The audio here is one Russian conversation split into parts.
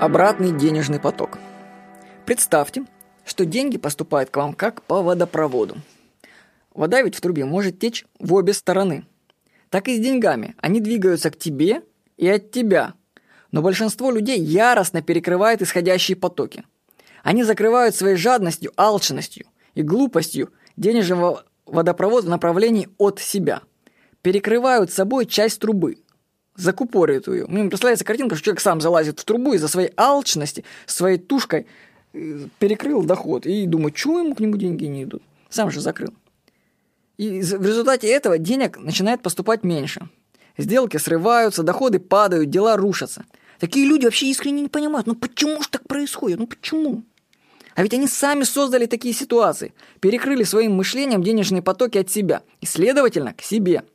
Обратный денежный поток. Представьте, что деньги поступают к вам как по водопроводу. Вода ведь в трубе может течь в обе стороны. Так и с деньгами. Они двигаются к тебе и от тебя. Но большинство людей яростно перекрывает исходящие потоки. Они закрывают своей жадностью, алчностью и глупостью денежного водопровода в направлении от себя. Перекрывают собой часть трубы, закупорит ее. Мне представляется картинка, что человек сам залазит в трубу из-за своей алчности, своей тушкой э, перекрыл доход и думает, что ему к нему деньги не идут. Сам же закрыл. И в результате этого денег начинает поступать меньше. Сделки срываются, доходы падают, дела рушатся. Такие люди вообще искренне не понимают, ну почему же так происходит, ну почему? А ведь они сами создали такие ситуации, перекрыли своим мышлением денежные потоки от себя и, следовательно, к себе –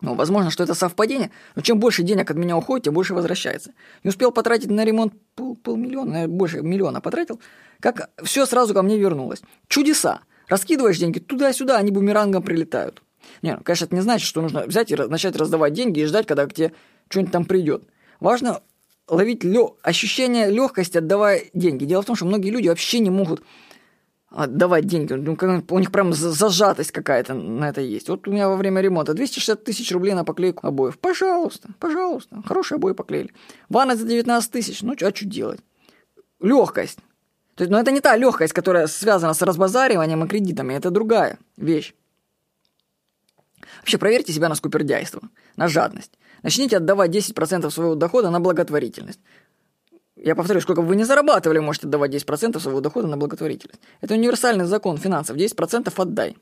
ну, возможно, что это совпадение, но чем больше денег от меня уходит, тем больше возвращается. Не успел потратить на ремонт пол, полмиллиона, наверное, больше миллиона потратил, как все сразу ко мне вернулось. Чудеса. Раскидываешь деньги туда-сюда, они бумерангом прилетают. Не, ну, конечно, это не значит, что нужно взять и начать раздавать деньги и ждать, когда к тебе что-нибудь там придет. Важно ловить лё... ощущение легкости, отдавая деньги. Дело в том, что многие люди вообще не могут отдавать деньги. Ну, у них прям зажатость какая-то на это есть. Вот у меня во время ремонта 260 тысяч рублей на поклейку обоев. Пожалуйста, пожалуйста. Хорошие обои поклеили. Ванна за 19 тысяч. Ну, а что делать? Легкость. То есть, ну, это не та легкость, которая связана с разбазариванием и кредитами. Это другая вещь. Вообще, проверьте себя на скупердяйство, на жадность. Начните отдавать 10% своего дохода на благотворительность. Я повторю, сколько бы вы не зарабатывали, можете отдавать 10% своего дохода на благотворительность. Это универсальный закон финансов. 10% отдай.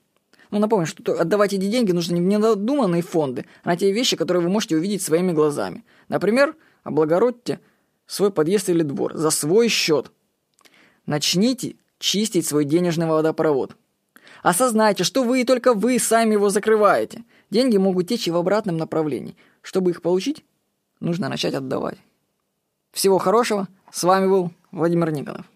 Ну, напомню, что отдавать эти деньги нужно не в недодуманные фонды, а на те вещи, которые вы можете увидеть своими глазами. Например, облагородьте свой подъезд или двор за свой счет. Начните чистить свой денежный водопровод. Осознайте, что вы и только вы сами его закрываете. Деньги могут течь и в обратном направлении. Чтобы их получить, нужно начать отдавать. Всего хорошего. С вами был Владимир Никонов.